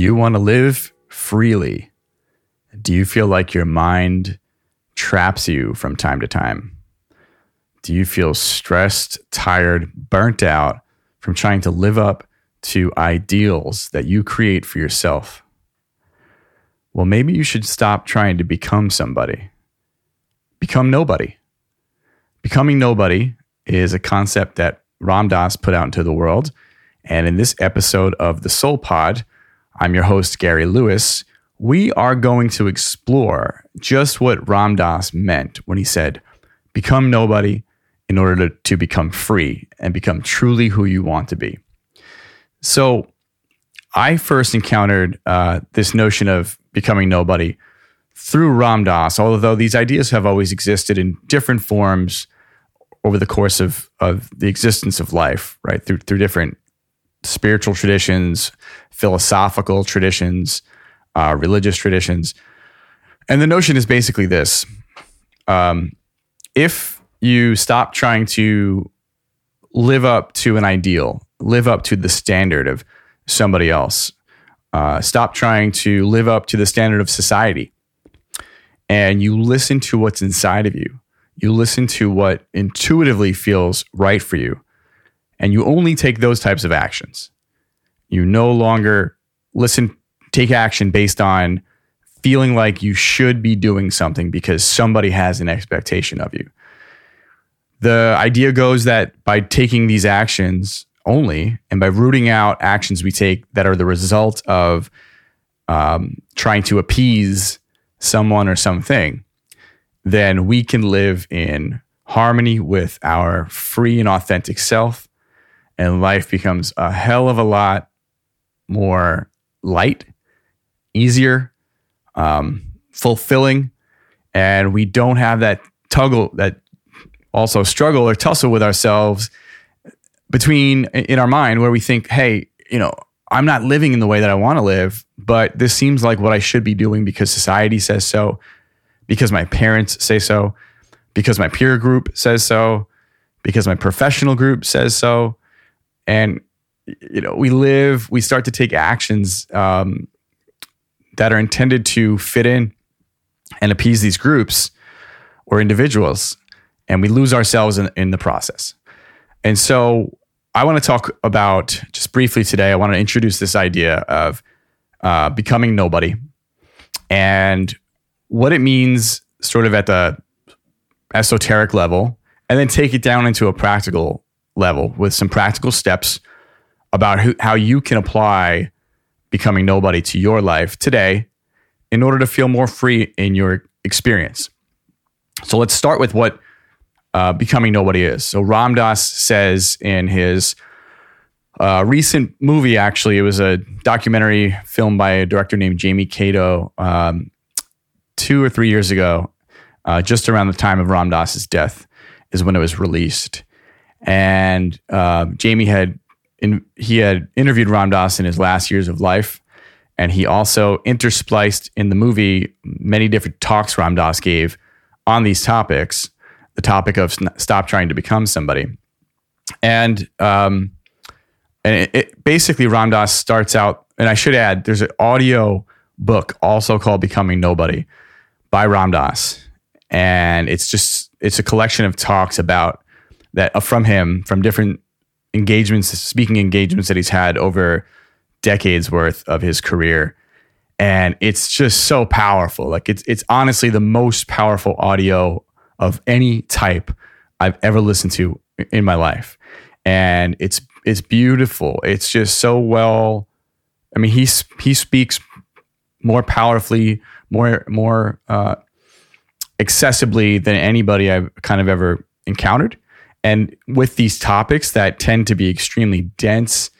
you want to live freely? Do you feel like your mind traps you from time to time? Do you feel stressed, tired, burnt out from trying to live up to ideals that you create for yourself? Well, maybe you should stop trying to become somebody. Become nobody. Becoming nobody is a concept that Ram Dass put out into the world. And in this episode of the Soul Pod, I'm your host, Gary Leuis. We are going to explore just what Ram Dass meant when he said, Become nobody in order to, to become free and become truly who you want to be. So, I first encountered uh, this notion of becoming nobody through Ram Dass, although these ideas have always existed in different forms over the course of, of the existence of life, right? Through, through different spiritual traditions, philosophical traditions, uh, religious traditions. And the notion is basically this. Um, if you stop trying to live up to an ideal, live up to the standard of somebody else, uh, stop trying to live up to the standard of society, and you listen to what's inside of you, you listen to what intuitively feels right for you and you only take those types of actions. You no longer listen, take action based on feeling like you should be doing something because somebody has an expectation of you. The idea goes that by taking these actions only and by rooting out actions we take that are the result of um, trying to appease someone or something, then we can live in harmony with our free and authentic self and life becomes a hell of a lot more light, easier, um, fulfilling, and we don't have that tuggle, that also struggle or tussle with ourselves between in our mind where we think, hey, you know, I'm not living in the way that I want to live, but this seems like what I should be doing because society says so, because my parents say so, because my peer group says so, because my professional group says so and you know we live we start to take actions um, that are intended to fit in and appease these groups or individuals. And we lose ourselves in, in the process. And so i want to talk about just briefly today i want to introduce this idea of uh, becoming nobody and what it means sort of at the esoteric level and then take it down into a practical level with some practical steps about who, how you can apply becoming nobody to your life today in order to feel more free in your experience. So let's start with what uh, becoming nobody is. So Ram Dass says in his uh, recent movie, actually, it was a documentary film by a director named Jamie Catto um, two or three years ago, uh, just around the time of Ram Dass's death, is when it was released and uh, Jamie had in, he had interviewed Ram Dass in his last years of life, and he also interspliced in the movie many different talks Ram Dass gave on these topics. The topic of stop trying to become somebody, and um, and it, it, basically Ram Dass starts out. And I should add, there's an audio book also called Becoming Nobody by Ram Dass, and it's just it's a collection of talks about that uh, from him from different engagements, speaking engagements that he's had over decades worth of his career. And it's just so powerful. Like it's it's honestly the most powerful audio of any type I've ever listened to in my life. And it's it's beautiful. It's just so well I mean he he speaks more powerfully, more more uh, accessibly than anybody I've kind of ever encountered. And with these topics that tend to be extremely dense,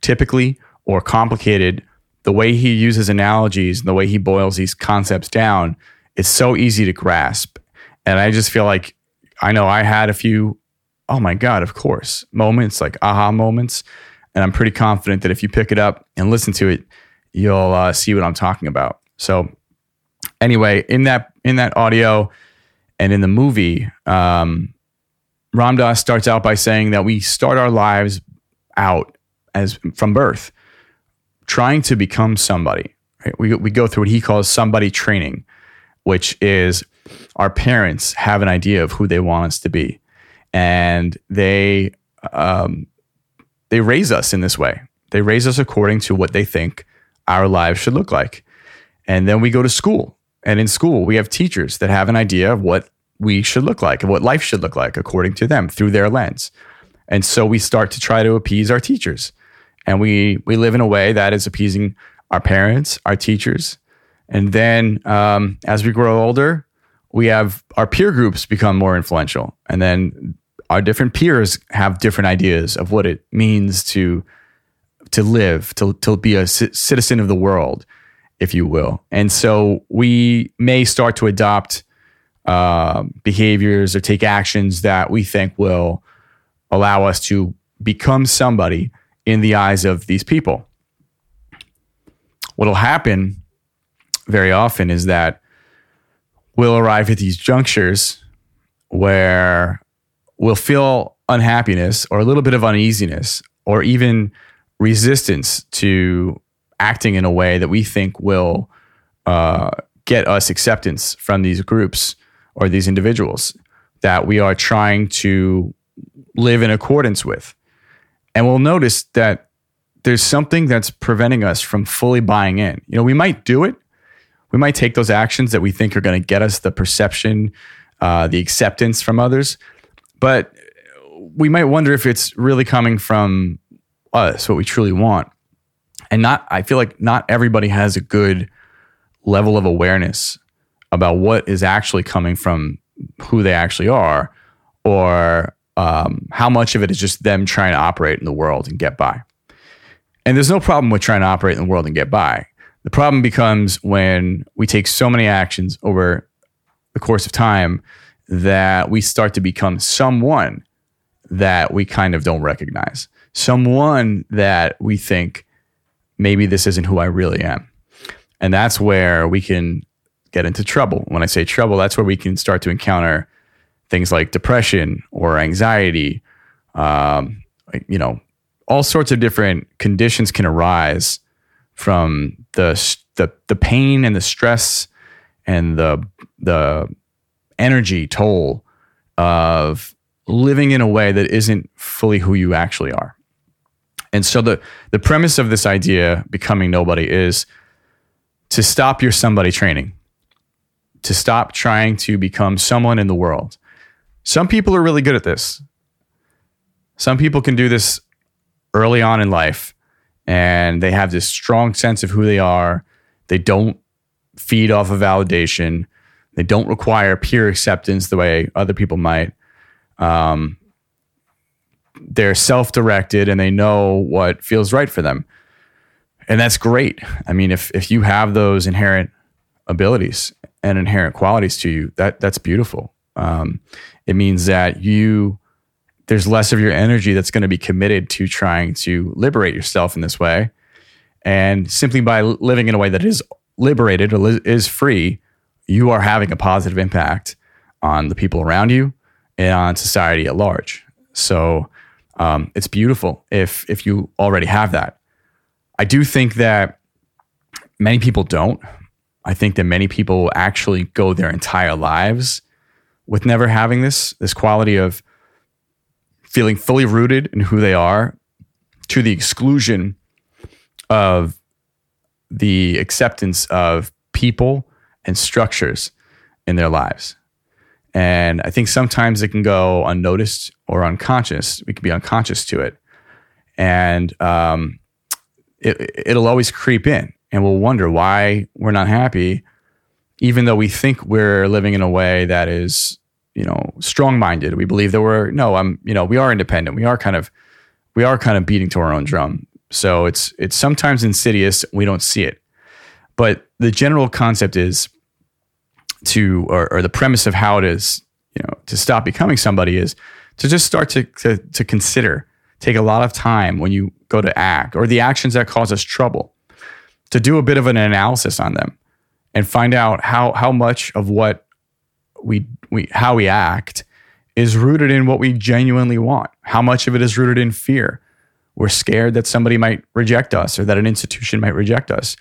typically, or complicated, the way he uses analogies and the way he boils these concepts down, it's so easy to grasp. And I just feel like I know I had a few, oh my God, of course, moments like aha moments. And I'm pretty confident that if you pick it up and listen to it, you'll uh, see what I'm talking about. So, anyway, in that in that audio and in the movie, um, Ram Dass starts out by saying that we start our lives out as from birth, trying to become somebody. Right? We, we go through what he calls somebody training, which is our parents have an idea of who they want us to be. And they, um, they raise us in this way. They raise us according to what they think our lives should look like. And then we go to school. And in school, we have teachers that have an idea of what we should look like and what life should look like according to them through their lens. And so we start to try to appease our teachers. And we, we live in a way that is appeasing our parents, our teachers. And then um, as we grow older, we have our peer groups become more influential. And then our different peers have different ideas of what it means to to live, to, to be a c- citizen of the world, if you will. And so we may start to adopt uh, behaviors or take actions that we think will allow us to become somebody in the eyes of these people. What'll happen very often is that we'll arrive at these junctures where we'll feel unhappiness or a little bit of uneasiness or even resistance to acting in a way that we think will uh, get us acceptance from these groups or these individuals that we are trying to live in accordance with. And we'll notice that there's something that's preventing us from fully buying in. You know, we might do it. We might take those actions that we think are going to get us the perception, uh, the acceptance from others. But we might wonder if it's really coming from us, what we truly want. And not, I feel like not everybody has a good level of awareness about what is actually coming from who they actually are or um, how much of it is just them trying to operate in the world and get by. And there's no problem with trying to operate in the world and get by. The problem becomes when we take so many actions over the course of time that we start to become someone that we kind of don't recognize, someone that we think maybe this isn't who I really am. And that's where we can get into trouble. When I say trouble, that's where we can start to encounter things like depression or anxiety. Um, you know, all sorts of different conditions can arise from the the the pain and the stress and the the energy toll of living in a way that isn't fully who you actually are. And so the the premise of this idea becoming nobody is to stop your somebody training. To stop trying to become someone in the world some people are really good at this. Some people can do this early on in life and they have this strong sense of who they are. They don't feed off of validation. They don't require peer acceptance the way other people might. Um, they're self directed and they know what feels right for them. And that's great. I mean, if, if you have those inherent abilities and inherent qualities to you, that that's beautiful. Um, it means that you there's less of your energy that's going to be committed to trying to liberate yourself in this way. And simply by living in a way that is liberated or is free, you are having a positive impact on the people around you and on society at large. So um, it's beautiful if if you already have that. I do think that many people don't. I think that many people will actually go their entire lives with never having this, this quality of feeling fully rooted in who they are to the exclusion of the acceptance of people and structures in their lives. And I think sometimes it can go unnoticed or unconscious. We can be unconscious to it. And um, it, it'll always creep in. And we'll wonder why we're not happy even though we think we're living in a way that is, you know, strong minded. We believe that we're no, I'm, you know, we are independent. We are kind of, we are kind of beating to our own drum. So it's it's sometimes insidious. We don't see it, but the general concept is to, or, or the premise of how it is, you know, to stop becoming somebody is to just start to, to to consider, take a lot of time when you go to act or the actions that cause us trouble, to do a bit of an analysis on them and find out how how much of what we we how we act is rooted in what we genuinely want. How much of it is rooted in fear? we're scared that somebody might reject us or that an institution might reject us.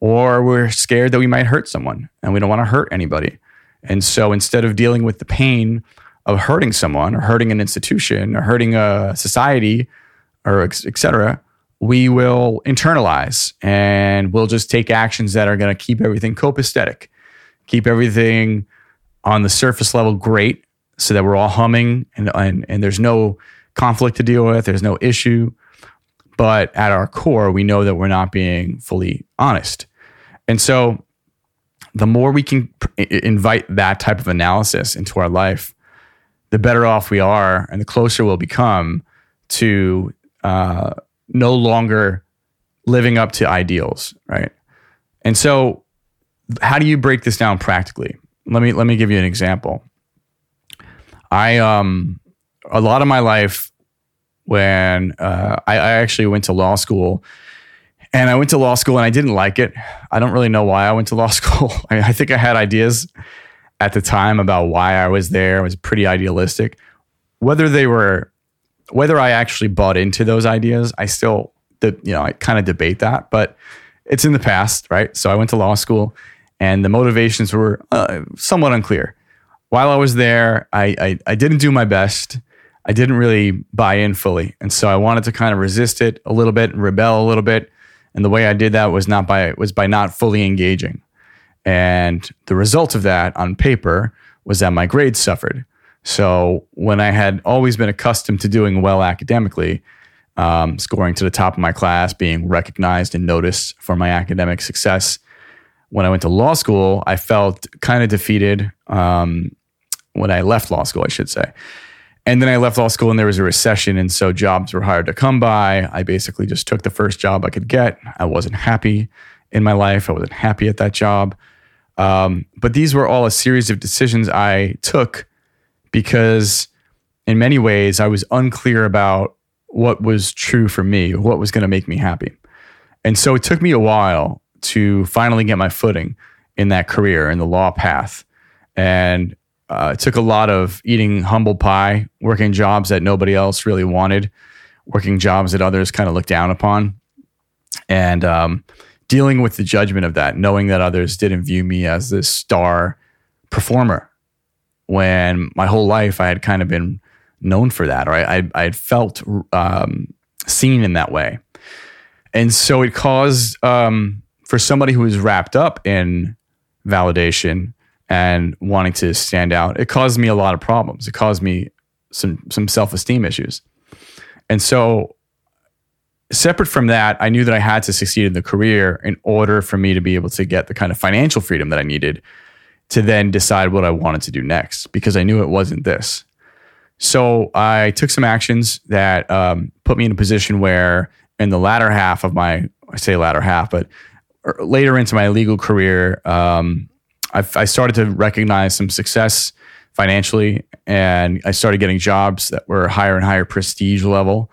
Or we're scared that we might hurt someone and we don't want to hurt anybody. And so instead of dealing with the pain of hurting someone or hurting an institution or hurting a society or et cetera, we will internalize and we'll just take actions that are going to keep everything copacetic, keep everything on the surface level great so that we're all humming and, and, and there's no conflict to deal with, there's no issue. But at our core, we know that we're not being fully honest. And so the more we can invite that type of analysis into our life, the better off we are and the closer we'll become to uh, no longer living up to ideals, right? And so, how do you break this down practically? Let me let me give you an example. I um a lot of my life when uh, I, I actually went to law school and I went to law school and I didn't like it. I don't really know why I went to law school. I, I think I had ideas at the time about why I was there. It was pretty idealistic. Whether they were, whether I actually bought into those ideas, I still, you know, I kind of debate that, but it's in the past, right? So I went to law school and the motivations were uh, somewhat unclear. While I was there, I, I, I didn't do my best. I didn't really buy in fully. And so I wanted to kind of resist it a little bit and rebel a little bit. And the way I did that was not by was by not fully engaging. And the result of that on paper was that my grades suffered. So when I had always been accustomed to doing well academically, um, scoring to the top of my class, being recognized and noticed for my academic success, when I went to law school, I felt kind of defeated um, when I left law school, I should say. And then I left law school and there was a recession. And so jobs were hard to come by. I basically just took the first job I could get. I wasn't happy in my life. I wasn't happy at that job. Um, but these were all a series of decisions I took because, in many ways, I was unclear about what was true for me, what was going to make me happy. And so it took me a while to finally get my footing in that career, in the law path. And uh, it took a lot of eating humble pie, working jobs that nobody else really wanted, working jobs that others kind of looked down upon. And, um, dealing with the judgment of that, knowing that others didn't view me as this star performer when my whole life I had kind of been known for that, or I, I, had felt um, seen in that way. And so it caused, um, for somebody who was wrapped up in validation and wanting to stand out, it caused me a lot of problems. It caused me some, some self esteem issues. And so separate from that, I knew that I had to succeed in the career in order for me to be able to get the kind of financial freedom that I needed to then decide what I wanted to do next because I knew it wasn't this. So I took some actions that um, put me in a position where, in the latter half of my, I say latter half, but er, later into my legal career, um, I, I started to recognize some success financially, and I started getting jobs that were higher and higher prestige level.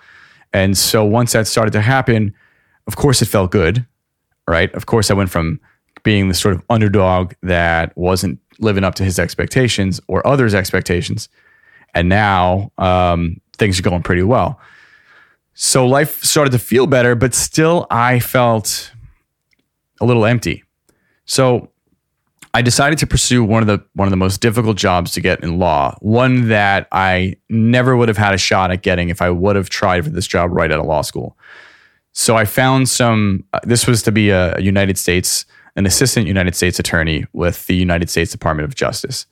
And so once that started to happen, of course it felt good, right? Of course I went from being the sort of underdog that wasn't living up to his expectations or others' expectations. And now um, things are going pretty well. So life started to feel better, but still I felt a little empty. So I decided to pursue one of the one of the most difficult jobs to get in law, one that I never would have had a shot at getting if I would have tried for this job right out of law school. So I found some. Uh, this was to be a, a United States, an assistant United States attorney with the United States Department of Justice,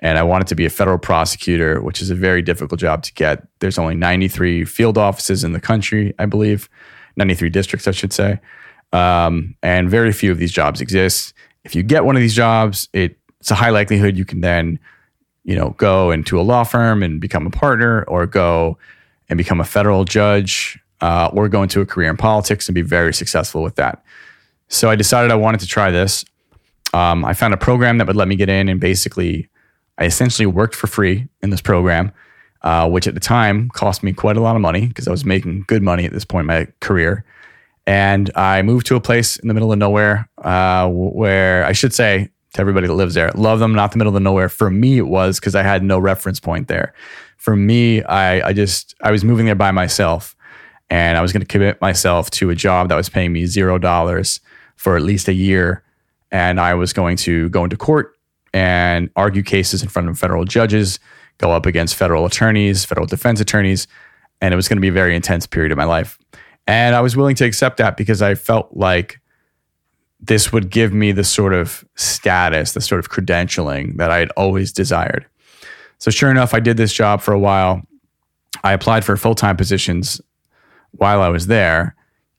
and I wanted to be a federal prosecutor, which is a very difficult job to get. There's only 93 field offices in the country, I believe, 93 districts, I should say, um, and very few of these jobs exist if you get one of these jobs, it, it's a high likelihood you can then, you know, go into a law firm and become a partner, or go and become a federal judge, uh, or go into a career in politics and be very successful with that. So I decided I wanted to try this. Um, I found a program that would let me get in, and basically, I essentially worked for free in this program, uh, which at the time cost me quite a lot of money because I was making good money at this point in my career. And I moved to a place in the middle of nowhere uh, where I should say to everybody that lives there, love them, not the middle of nowhere. For me, it was because I had no reference point there. For me, I, I just, I was moving there by myself. and I was going to commit myself to a job that was paying me zero dollars for at least a year. And I was going to go into court and argue cases in front of federal judges, go up against federal attorneys, federal defense attorneys. And it was going to be a very intense period of my life. And I was willing to accept that because I felt like this would give me the sort of status, the sort of credentialing that I had always desired. So, sure enough, I did this job for a while. I applied for full time positions while I was there.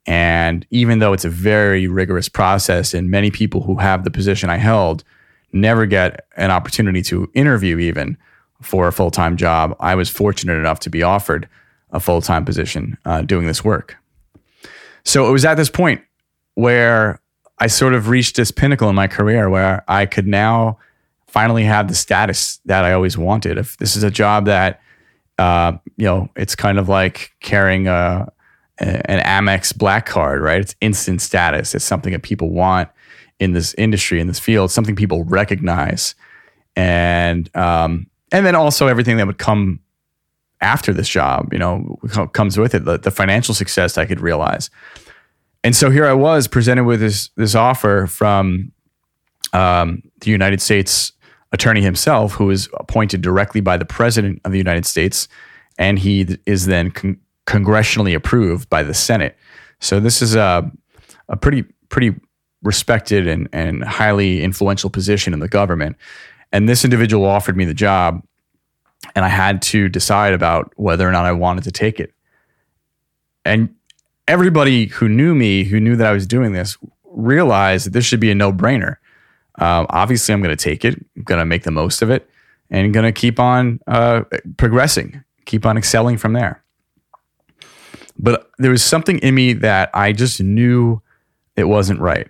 And even though it's a very rigorous process, and many people who have the position I held never get an opportunity to interview even for a full time job, I was fortunate enough to be offered a full time position uh, doing this work. So it was at this point where I sort of reached this pinnacle in my career where I could now finally have the status that I always wanted. If this is a job that, uh, you know, it's kind of like carrying a, an Amex black card, right? It's instant status. It's something that people want in this industry, in this field, something people recognize. And, um, and then also everything that would come after this job, you know, comes with it, the, the financial success I could realize. And so here I was presented with this this offer from um, the United States attorney himself, who is appointed directly by the president of the United States, and he is then con- congressionally approved by the Senate. So this is a a pretty pretty respected and, and highly influential position in the government. And this individual offered me the job, and I had to decide about whether or not I wanted to take it. And everybody who knew me, who knew that I was doing this, realized that this should be a no brainer. Um, obviously, I'm going to take it, I'm going to make the most of it, and going to keep on uh, progressing, keep on excelling from there. But there was something in me that I just knew it wasn't right.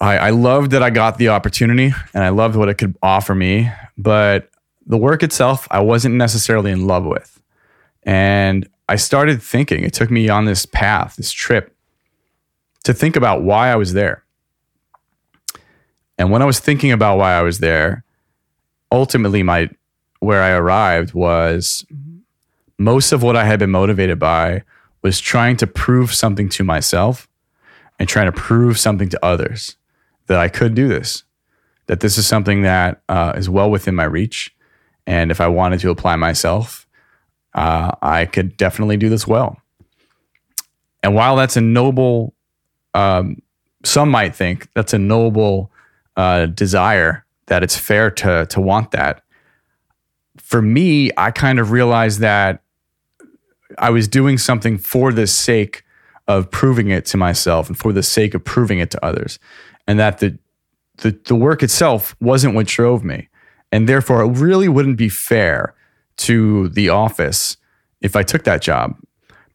I, I loved that I got the opportunity and I loved what it could offer me, but the work itself, I wasn't necessarily in love with. And I started thinking, it took me on this path, this trip, to think about why I was there. And when I was thinking about why I was there, ultimately my where I arrived was mm-hmm. most of what I had been motivated by was trying to prove something to myself and trying to prove something to others that I could do this, that this is something that uh, is well within my reach. And if I wanted to apply myself uh, I could definitely do this well. And while that's a noble, um, some might think that's a noble uh, desire that it's fair to to want that. For me, I kind of realized that I was doing something for the sake of proving it to myself and for the sake of proving it to others, and that the the, the work itself wasn't what drove me, and therefore it really wouldn't be fair to the office if I took that job.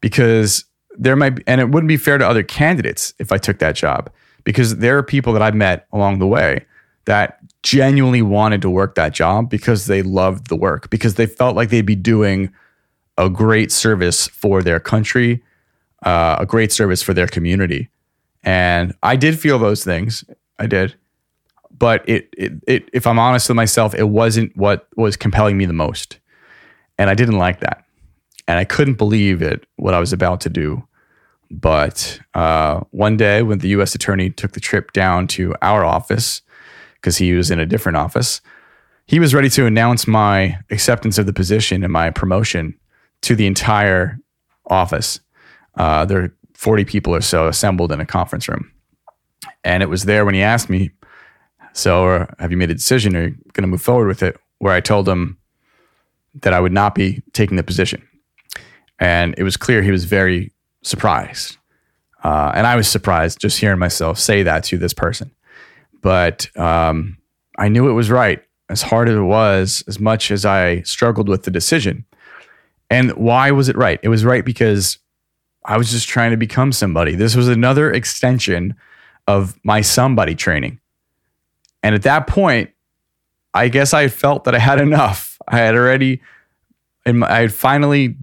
Because there might be, and it wouldn't be fair to other candidates if I took that job. Because there are people that I've met along the way that genuinely wanted to work that job because they loved the work because they felt like they'd be doing a great service for their country, uh, a great service for their community. And I did feel those things. I did. But it, it, it, if I'm honest with myself, it wasn't what was compelling me the most. And I didn't like that. And I couldn't believe it, what I was about to do. But uh, one day, when the U.S. attorney took the trip down to our office, because he was in a different office, he was ready to announce my acceptance of the position and my promotion to the entire office. Uh, there are 40 people or so assembled in a conference room. And it was there when he asked me, So, uh, have you made a decision? Are you going to move forward with it? Where I told him, that I would not be taking the position. And it was clear he was very surprised. Uh, and I was surprised just hearing myself say that to this person. But um, I knew it was right, as hard as it was, as much as I struggled with the decision. And why was it right? It was right because I was just trying to become somebody. This was another extension of my somebody training. And at that point, I guess I felt that I had enough I had already, my, I had finally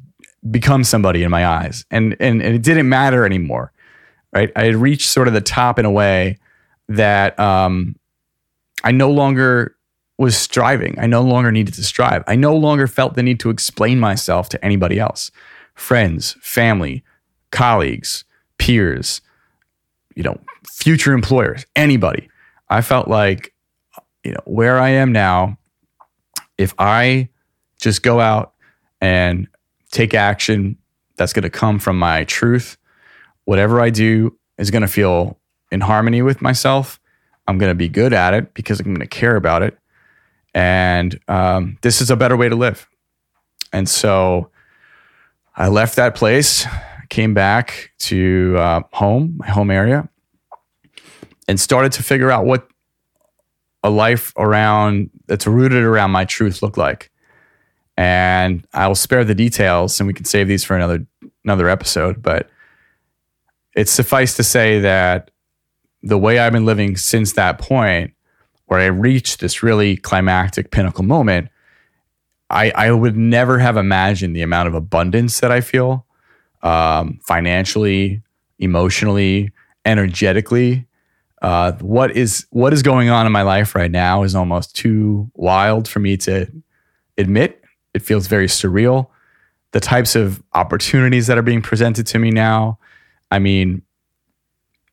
become somebody in my eyes, and, and and it didn't matter anymore, right? I had reached sort of the top in a way that um, I no longer was striving. I no longer needed to strive. I no longer felt the need to explain myself to anybody else, friends, family, colleagues, peers, you know, future employers, anybody. I felt like, you know, where I am now, if I just go out and take action that's going to come from my truth, whatever I do is going to feel in harmony with myself. I'm going to be good at it because I'm going to care about it. And um, this is a better way to live. And so I left that place, came back to uh, home, my home area, and started to figure out what a life around that's rooted around my truth looked like. And I'll spare the details and we can save these for another another episode, but it's suffice to say that the way I've been living since that point, where I reached this really climactic pinnacle moment, I, I would never have imagined the amount of abundance that I feel um, financially, emotionally, energetically. Uh, what is what is going on in my life right now is almost too wild for me to admit. It feels very surreal. The types of opportunities that are being presented to me now. I mean,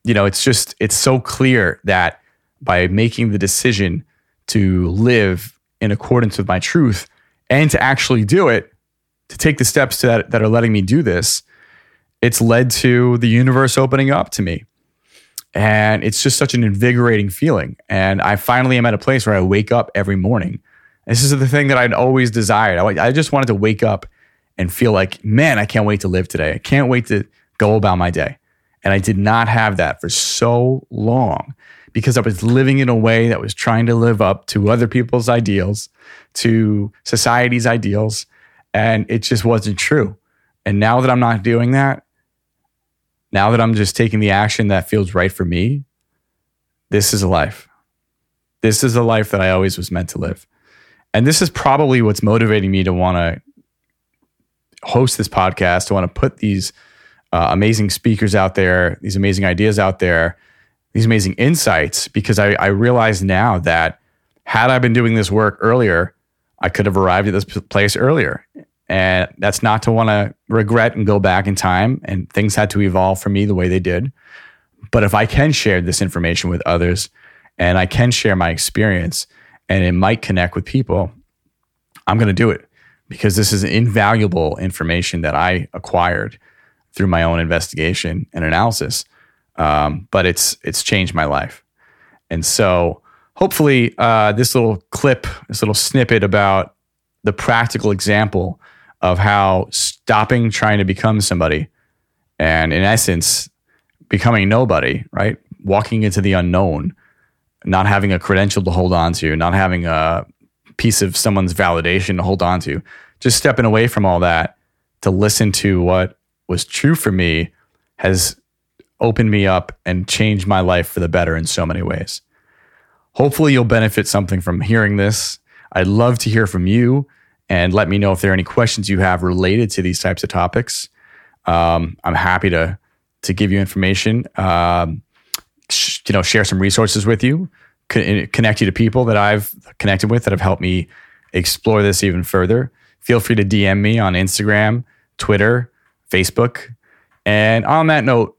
you know, it's just it's so clear that by making the decision to live in accordance with my truth, and to actually do it, to take the steps that, that are letting me do this, it's led to the universe opening up to me. And it's just such an invigorating feeling. And I finally am at a place where I wake up every morning. This is the thing that I'd always desired. I, I just wanted to wake up and feel like, man, I can't wait to live today. I can't wait to go about my day. And I did not have that for so long because I was living in a way that was trying to live up to other people's ideals, to society's ideals, and it just wasn't true. And now that I'm not doing that, now that I'm just taking the action that feels right for me, this is a life. This is a life that I always was meant to live. And this is probably what's motivating me to want to host this podcast, to want to put these uh, amazing speakers out there, these amazing ideas out there these amazing insights because I, I realize now that had I been doing this work earlier, I could have arrived at this place earlier. And that's not to want to regret and go back in time. And things had to evolve for me the way they did. But if I can share this information with others and I can share my experience and it might connect with people, I'm going to do it because this is invaluable information that I acquired through my own investigation and analysis um, but it's it's changed my life. And so hopefully uh, this little clip, this little snippet about the practical example of how stopping trying to become somebody and in essence becoming nobody, right? Walking into the unknown, not having a credential to hold on to, not having a piece of someone's validation to hold on to, just stepping away from all that to listen to what was true for me has opened me up and changed my life for the better in so many ways. Hopefully, you'll benefit something from hearing this. I'd love to hear from you and let me know if there are any questions you have related to these types of topics. Um, I'm happy to to give you information. Um, sh- you know, share some resources with you, co- connect you to people that I've connected with that have helped me explore this even further. Feel free to DM me on Instagram, Twitter, Facebook. And on that note,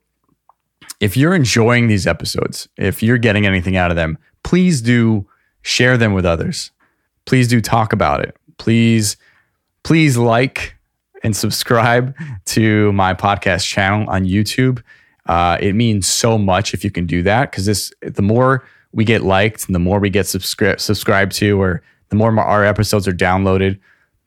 if you're enjoying these episodes, if you're getting anything out of them, please do share them with others. Please do talk about it. Please, please like and subscribe to my podcast channel on YouTube. Uh, it means so much if you can do that because this the more we get liked and the more we get subscri- subscribed to or the more our episodes are downloaded,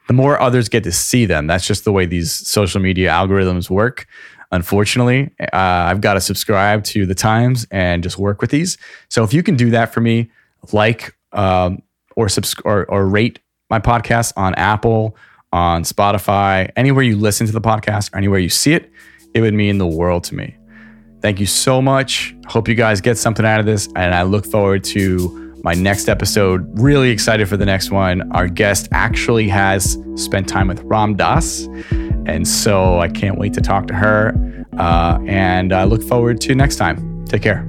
the more others get to see them. That's just the way these social media algorithms work. Unfortunately, uh, I've got to subscribe to the Times and just work with these. So if you can do that for me, like um, or, subs- or, or rate my podcast on Apple, on Spotify, anywhere you listen to the podcast, or anywhere you see it, it would mean the world to me. Thank you so much. Hope you guys get something out of this, and I look forward to my next episode. Really excited for the next one. Our guest actually has spent time with Ram Dass and so I can't wait to talk to her. Uh, and I look forward to next time. Take care.